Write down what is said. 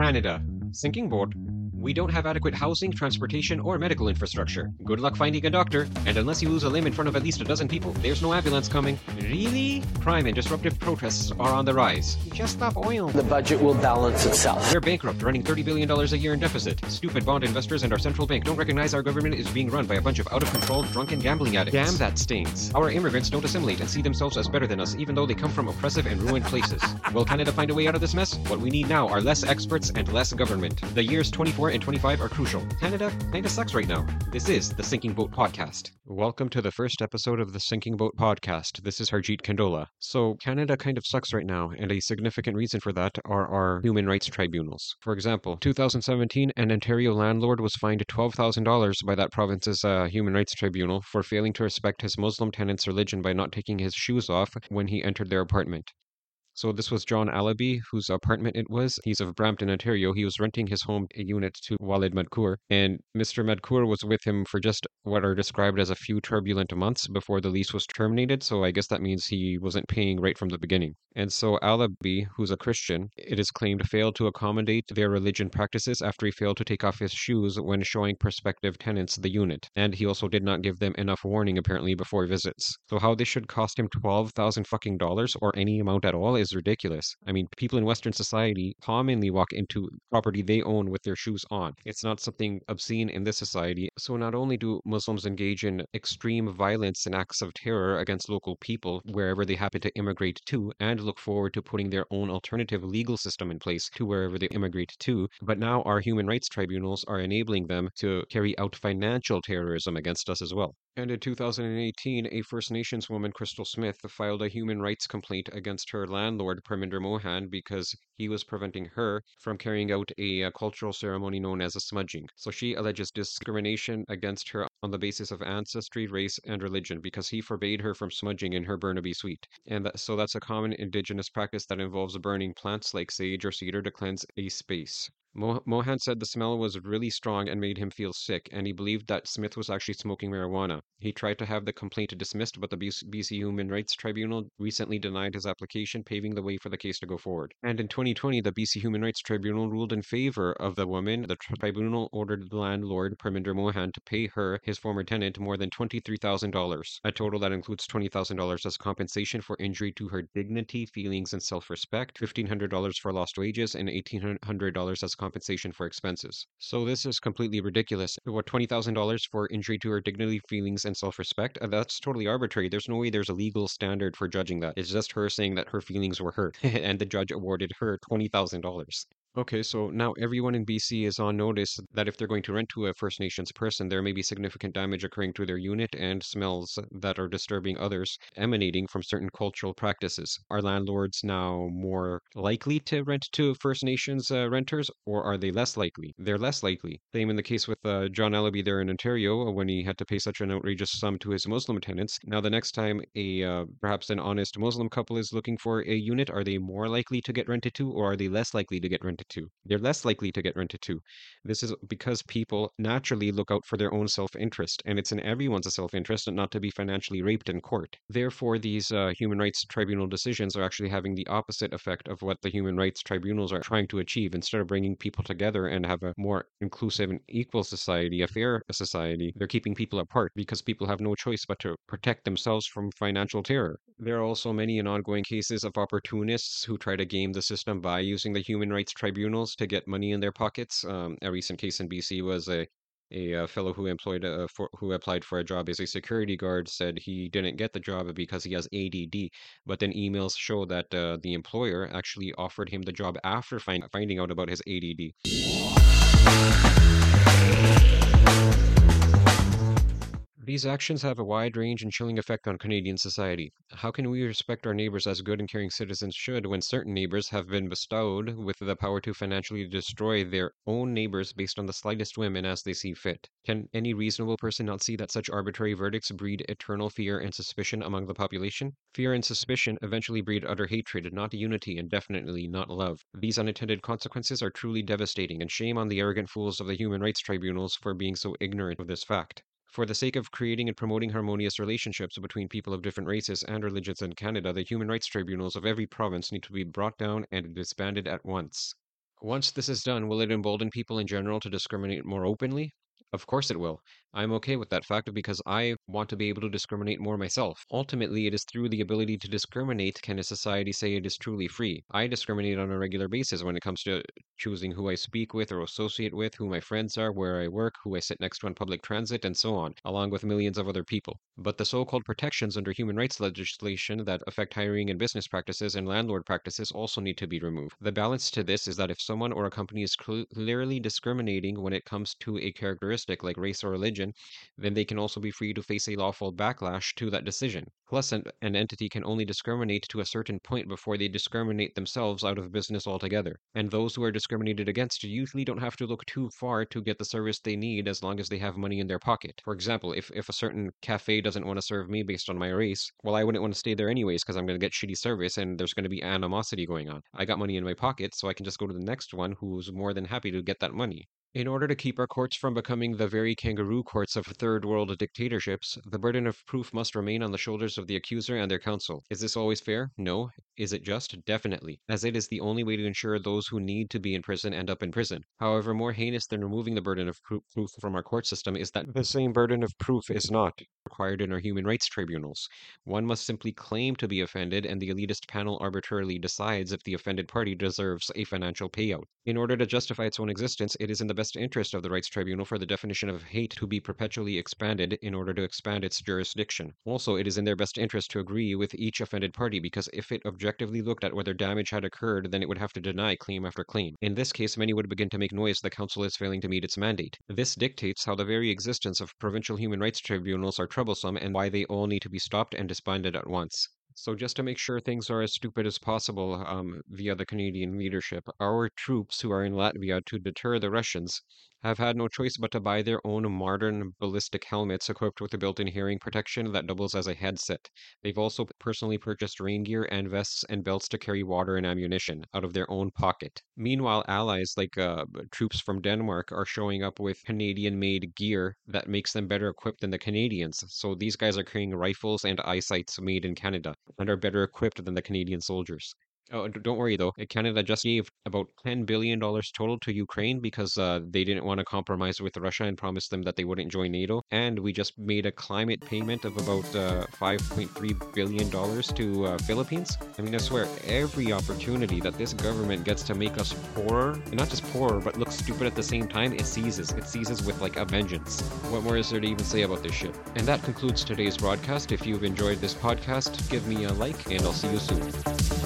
Canada. Sinking boat. We don't have adequate housing, transportation, or medical infrastructure. Good luck finding a doctor, and unless you lose a limb in front of at least a dozen people, there's no ambulance coming. Really? Crime and disruptive protests are on the rise. Just stop oil. The budget will balance itself. We're bankrupt, running $30 billion a year in deficit. Stupid bond investors and our central bank don't recognize our government is being run by a bunch of out of control, drunken gambling addicts. Damn, that stings. Our immigrants don't assimilate and see themselves as better than us, even though they come from oppressive and ruined places. Will Canada find a way out of this mess? What we need now are less experts and less government. The years 24 and 25 are crucial. Canada kinda sucks right now. This is the Sinking Boat Podcast. Welcome to the first episode of the Sinking Boat Podcast. This is Harjeet Kandola. So, Canada kind of sucks right now, and a significant reason for that are our human rights tribunals. For example, 2017, an Ontario landlord was fined $12,000 by that province's uh, human rights tribunal for failing to respect his Muslim tenant's religion by not taking his shoes off when he entered their apartment. So this was John Allaby, whose apartment it was. He's of Brampton, Ontario. He was renting his home a unit to Walid Madkour, and Mr. Madkour was with him for just what are described as a few turbulent months before the lease was terminated. So I guess that means he wasn't paying right from the beginning. And so Allaby, who's a Christian, it is claimed failed to accommodate their religion practices after he failed to take off his shoes when showing prospective tenants the unit. And he also did not give them enough warning apparently before visits. So how this should cost him twelve thousand fucking dollars or any amount at all is ridiculous. I mean, people in Western society commonly walk into property they own with their shoes on. It's not something obscene in this society. So not only do Muslims engage in extreme violence and acts of terror against local people wherever they happen to immigrate to, and look forward to putting their own alternative legal system in place to wherever they immigrate to, but now our human rights tribunals are enabling them to carry out financial terrorism against us as well. And in 2018, a First Nations woman, Crystal Smith, filed a human rights complaint against her landlord, Parminder Mohan, because he was preventing her from carrying out a, uh, cultural ceremony known as a smudging. So she alleges discrimination against her on the basis of ancestry, race, and religion because he forbade her from smudging in her Burnaby suite. And that, so that's a common indigenous practice that involves burning plants like sage or cedar to cleanse a space. Mo- Mohan said the smell was really strong and made him feel sick, and he believed that Smith was actually smoking marijuana. He tried to have the complaint dismissed, but the BC Human Rights Tribunal recently denied his application, paving the way for the case to go forward. And in 2020, the BC Human Rights Tribunal ruled in favor of the woman. The tribunal ordered the landlord, Parminder Mohan, to pay her, his former tenant, more than $23,000, a total that includes $20,000 as compensation for injury to her dignity, feelings, and self respect, $1,500 for lost wages, and $1,800 as compensation for expenses. So this is completely ridiculous. What $20,000 for injury to her dignity, feelings, and self-respect? Uh, that's totally arbitrary. There's no way there's a legal standard for judging that. It's just her saying that her feelings were hurt, and the judge awarded her $20,000. Okay, so now everyone in BC is on notice that if they're going to rent to a First Nations person, there may be significant damage occurring to their unit and smells that are disturbing others emanating from certain cultural practices. Are landlords now more likely to rent to First Nations uh, renters, or are they less likely? They're less likely. Same in the case with uh, John Allaby there in Ontario uh, when he had to pay such an outrageous sum to his Muslim tenants. Now, the next time a uh, perhaps an honest Muslim couple is looking for a unit, are they more likely to get rented to, or are they less likely to get rented? To. They're less likely to get rented to. This is because people naturally look out for their own self interest, and it's in everyone's self interest not to be financially raped in court. Therefore, these uh, human rights tribunal decisions are actually having the opposite effect of what the human rights tribunals are trying to achieve. Instead of bringing people together and have a more inclusive and equal society, a fair society, they're keeping people apart because people have no choice but to protect themselves from financial terror. There are also many and ongoing cases of opportunists who try to game the system by using the human rights tribunals to get money in their pockets. Um, a recent case in BC was a a uh, fellow who employed a, for, who applied for a job as a security guard said he didn't get the job because he has ADD. But then emails show that uh, the employer actually offered him the job after find, finding out about his ADD. These actions have a wide range and chilling effect on Canadian society. How can we respect our neighbors as good and caring citizens should when certain neighbors have been bestowed with the power to financially destroy their own neighbors based on the slightest whim and as they see fit? Can any reasonable person not see that such arbitrary verdicts breed eternal fear and suspicion among the population? Fear and suspicion eventually breed utter hatred, not unity, and definitely not love. These unintended consequences are truly devastating, and shame on the arrogant fools of the human rights tribunals for being so ignorant of this fact. For the sake of creating and promoting harmonious relationships between people of different races and religions in Canada, the human rights tribunals of every province need to be brought down and disbanded at once. Once this is done, will it embolden people in general to discriminate more openly? Of course it will. I'm okay with that fact because I want to be able to discriminate more myself. Ultimately, it is through the ability to discriminate can a society say it is truly free. I discriminate on a regular basis when it comes to choosing who I speak with or associate with, who my friends are, where I work, who I sit next to on public transit, and so on, along with millions of other people. But the so called protections under human rights legislation that affect hiring and business practices and landlord practices also need to be removed. The balance to this is that if someone or a company is clearly discriminating when it comes to a characteristic like race or religion, then they can also be free to face a lawful backlash to that decision. Plus, an, an entity can only discriminate to a certain point before they discriminate themselves out of business altogether. And those who are discriminated against usually don't have to look too far to get the service they need as long as they have money in their pocket. For example, if, if a certain cafe doesn't want to serve me based on my race, well, I wouldn't want to stay there anyways because I'm going to get shitty service and there's going to be animosity going on. I got money in my pocket, so I can just go to the next one who's more than happy to get that money. In order to keep our courts from becoming the very kangaroo courts of third world dictatorships, the burden of proof must remain on the shoulders of the accuser and their counsel. Is this always fair? No. Is it just? Definitely, as it is the only way to ensure those who need to be in prison end up in prison. However, more heinous than removing the burden of proof from our court system is that the same burden of proof is not required in our human rights tribunals. One must simply claim to be offended, and the elitist panel arbitrarily decides if the offended party deserves a financial payout. In order to justify its own existence, it is in the best interest of the Rights Tribunal for the definition of hate to be perpetually expanded in order to expand its jurisdiction. Also, it is in their best interest to agree with each offended party because if it objectively looked at whether damage had occurred, then it would have to deny claim after claim. In this case, many would begin to make noise the Council is failing to meet its mandate. This dictates how the very existence of provincial human rights tribunals are troublesome and why they all need to be stopped and disbanded at once. So, just to make sure things are as stupid as possible um, via the Canadian leadership, our troops who are in Latvia to deter the Russians have had no choice but to buy their own modern ballistic helmets equipped with a built in hearing protection that doubles as a headset. They've also personally purchased rain gear and vests and belts to carry water and ammunition out of their own pocket. Meanwhile, allies like uh, troops from Denmark are showing up with Canadian made gear that makes them better equipped than the Canadians. So these guys are carrying rifles and eyesights made in Canada and are better equipped than the Canadian soldiers. Oh, don't worry though. Canada just gave about $10 billion total to Ukraine because uh, they didn't want to compromise with Russia and promised them that they wouldn't join NATO. And we just made a climate payment of about uh, $5.3 billion to uh, Philippines. I mean, I swear, every opportunity that this government gets to make us poorer, and not just poorer, but look stupid at the same time, it seizes. It seizes with like a vengeance. What more is there to even say about this shit? And that concludes today's broadcast. If you've enjoyed this podcast, give me a like, and I'll see you soon.